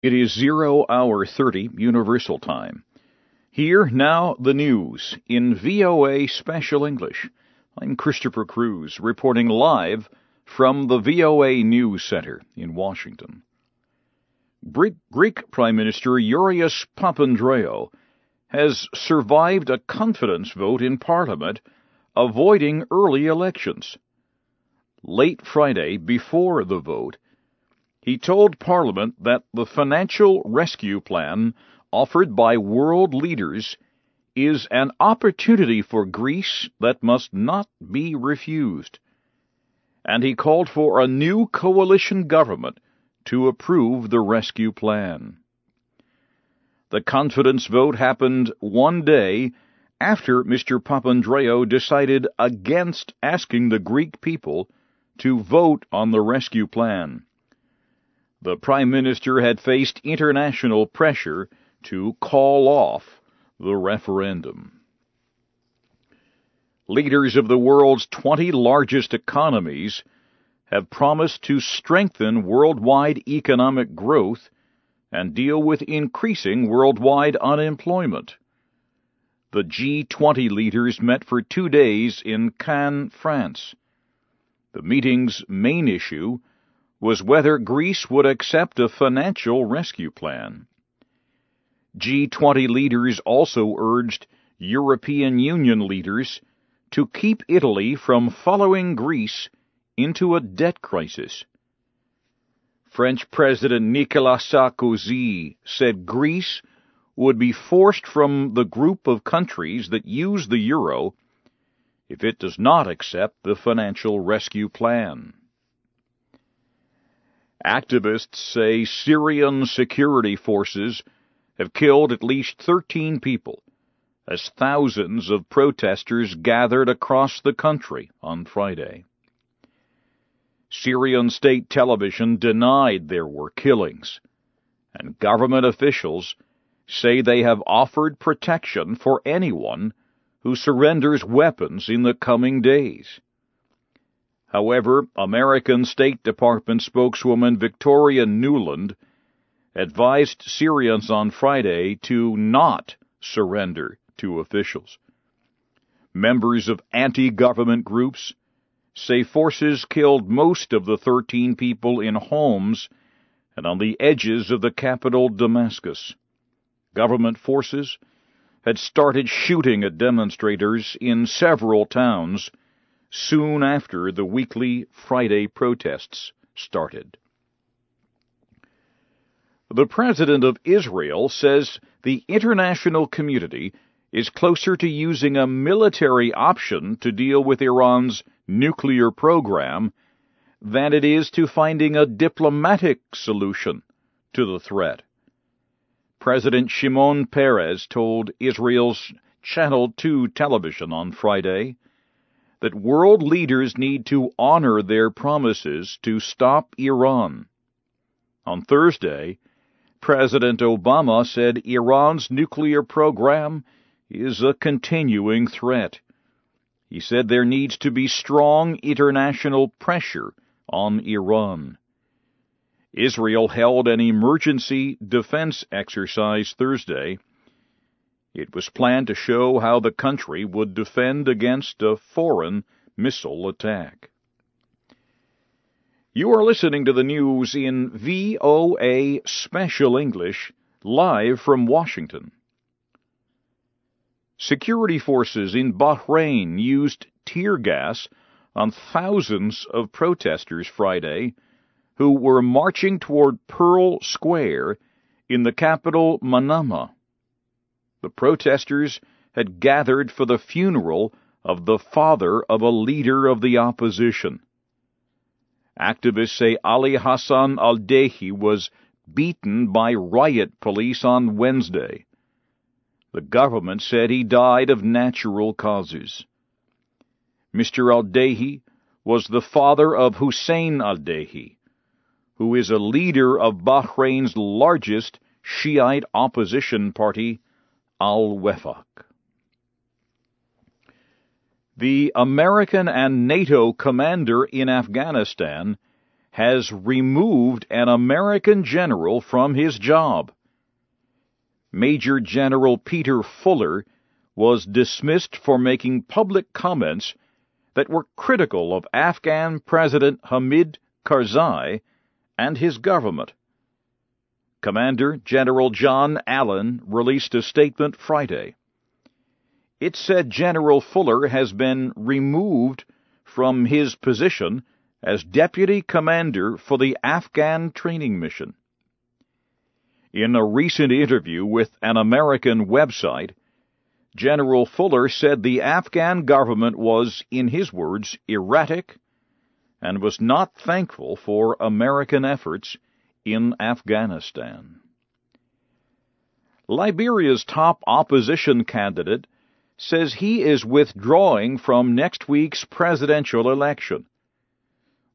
It is 0 hour 30 Universal Time. Here now the news in VOA Special English. I'm Christopher Cruise reporting live from the VOA News Center in Washington. Greek Prime Minister Georgios Papandreou has survived a confidence vote in Parliament avoiding early elections. Late Friday, before the vote, he told Parliament that the financial rescue plan offered by world leaders is an opportunity for Greece that must not be refused. And he called for a new coalition government to approve the rescue plan. The confidence vote happened one day after Mr. Papandreou decided against asking the Greek people to vote on the rescue plan the Prime Minister had faced international pressure to call off the referendum. Leaders of the world's 20 largest economies have promised to strengthen worldwide economic growth and deal with increasing worldwide unemployment. The G20 leaders met for two days in Cannes, France. The meeting's main issue was whether Greece would accept a financial rescue plan. G20 leaders also urged European Union leaders to keep Italy from following Greece into a debt crisis. French President Nicolas Sarkozy said Greece would be forced from the group of countries that use the euro if it does not accept the financial rescue plan. Activists say Syrian security forces have killed at least 13 people as thousands of protesters gathered across the country on Friday. Syrian state television denied there were killings, and government officials say they have offered protection for anyone who surrenders weapons in the coming days. However, American State Department spokeswoman Victoria Nuland advised Syrians on Friday to not surrender to officials. Members of anti-government groups say forces killed most of the 13 people in homes and on the edges of the capital Damascus. Government forces had started shooting at demonstrators in several towns soon after the weekly Friday protests started. The President of Israel says the international community is closer to using a military option to deal with Iran's nuclear program than it is to finding a diplomatic solution to the threat. President Shimon Peres told Israel's Channel 2 television on Friday that world leaders need to honor their promises to stop Iran. On Thursday, President Obama said Iran's nuclear program is a continuing threat. He said there needs to be strong international pressure on Iran. Israel held an emergency defense exercise Thursday it was planned to show how the country would defend against a foreign missile attack. You are listening to the news in VOA Special English, live from Washington. Security forces in Bahrain used tear gas on thousands of protesters Friday who were marching toward Pearl Square in the capital Manama. The protesters had gathered for the funeral of the father of a leader of the opposition. Activists say Ali Hassan al Dehi was beaten by riot police on Wednesday. The government said he died of natural causes. Mr. al Dehi was the father of Hussein al Dehi, who is a leader of Bahrain's largest Shiite opposition party, al Wefaq. The American and NATO commander in Afghanistan has removed an American general from his job. Major General Peter Fuller was dismissed for making public comments that were critical of Afghan President Hamid Karzai and his government. Commander General John Allen released a statement Friday. It said General Fuller has been removed from his position as Deputy Commander for the Afghan Training Mission. In a recent interview with an American website, General Fuller said the Afghan government was, in his words, erratic and was not thankful for American efforts in Afghanistan. Liberia's top opposition candidate says he is withdrawing from next week's presidential election.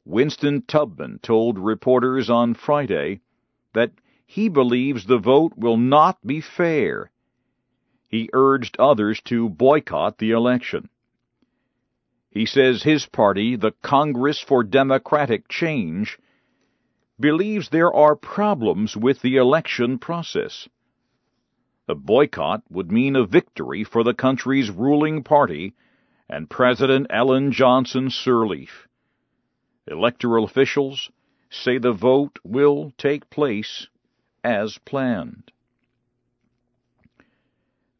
Winston Tubman told reporters on Friday that he believes the vote will not be fair. He urged others to boycott the election. He says his party, the Congress for Democratic Change, believes there are problems with the election process. A boycott would mean a victory for the country's ruling party and President Ellen Johnson Sirleaf. Electoral officials say the vote will take place as planned.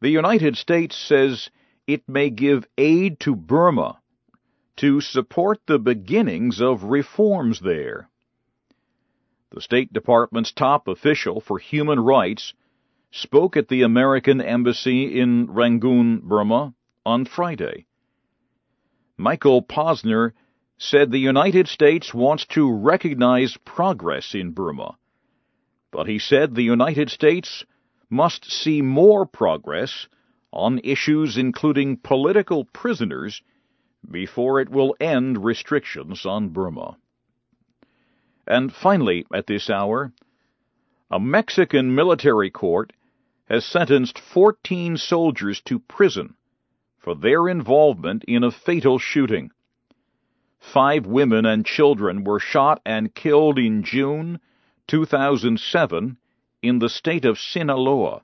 The United States says it may give aid to Burma to support the beginnings of reforms there. The State Department's top official for human rights spoke at the American Embassy in Rangoon, Burma, on Friday. Michael Posner said the United States wants to recognize progress in Burma, but he said the United States must see more progress on issues including political prisoners before it will end restrictions on Burma. And finally, at this hour, a Mexican military court has sentenced 14 soldiers to prison for their involvement in a fatal shooting. Five women and children were shot and killed in June 2007 in the state of Sinaloa.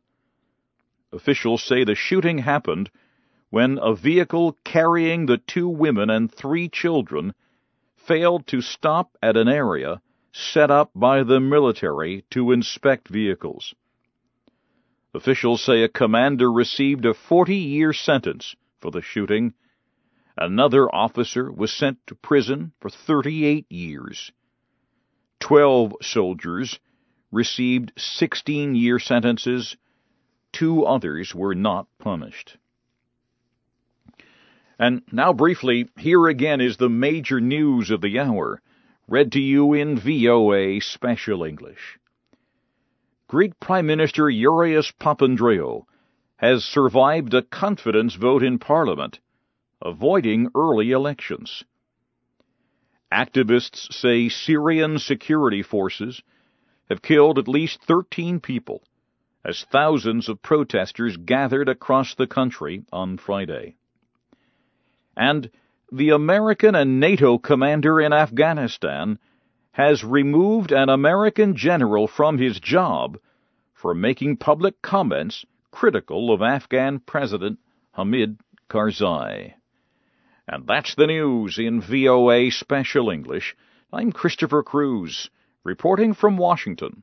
Officials say the shooting happened when a vehicle carrying the two women and three children failed to stop at an area set up by the military to inspect vehicles. Officials say a commander received a 40 year sentence for the shooting. Another officer was sent to prison for 38 years. Twelve soldiers received 16 year sentences. Two others were not punished. And now, briefly, here again is the major news of the hour, read to you in VOA Special English. Greek Prime Minister Georgios Papandreou has survived a confidence vote in Parliament, avoiding early elections. Activists say Syrian security forces have killed at least 13 people as thousands of protesters gathered across the country on Friday. And the American and NATO commander in Afghanistan has removed an American general from his job for making public comments critical of Afghan President Hamid Karzai. And that's the news in VOA Special English. I'm Christopher Cruise, reporting from Washington.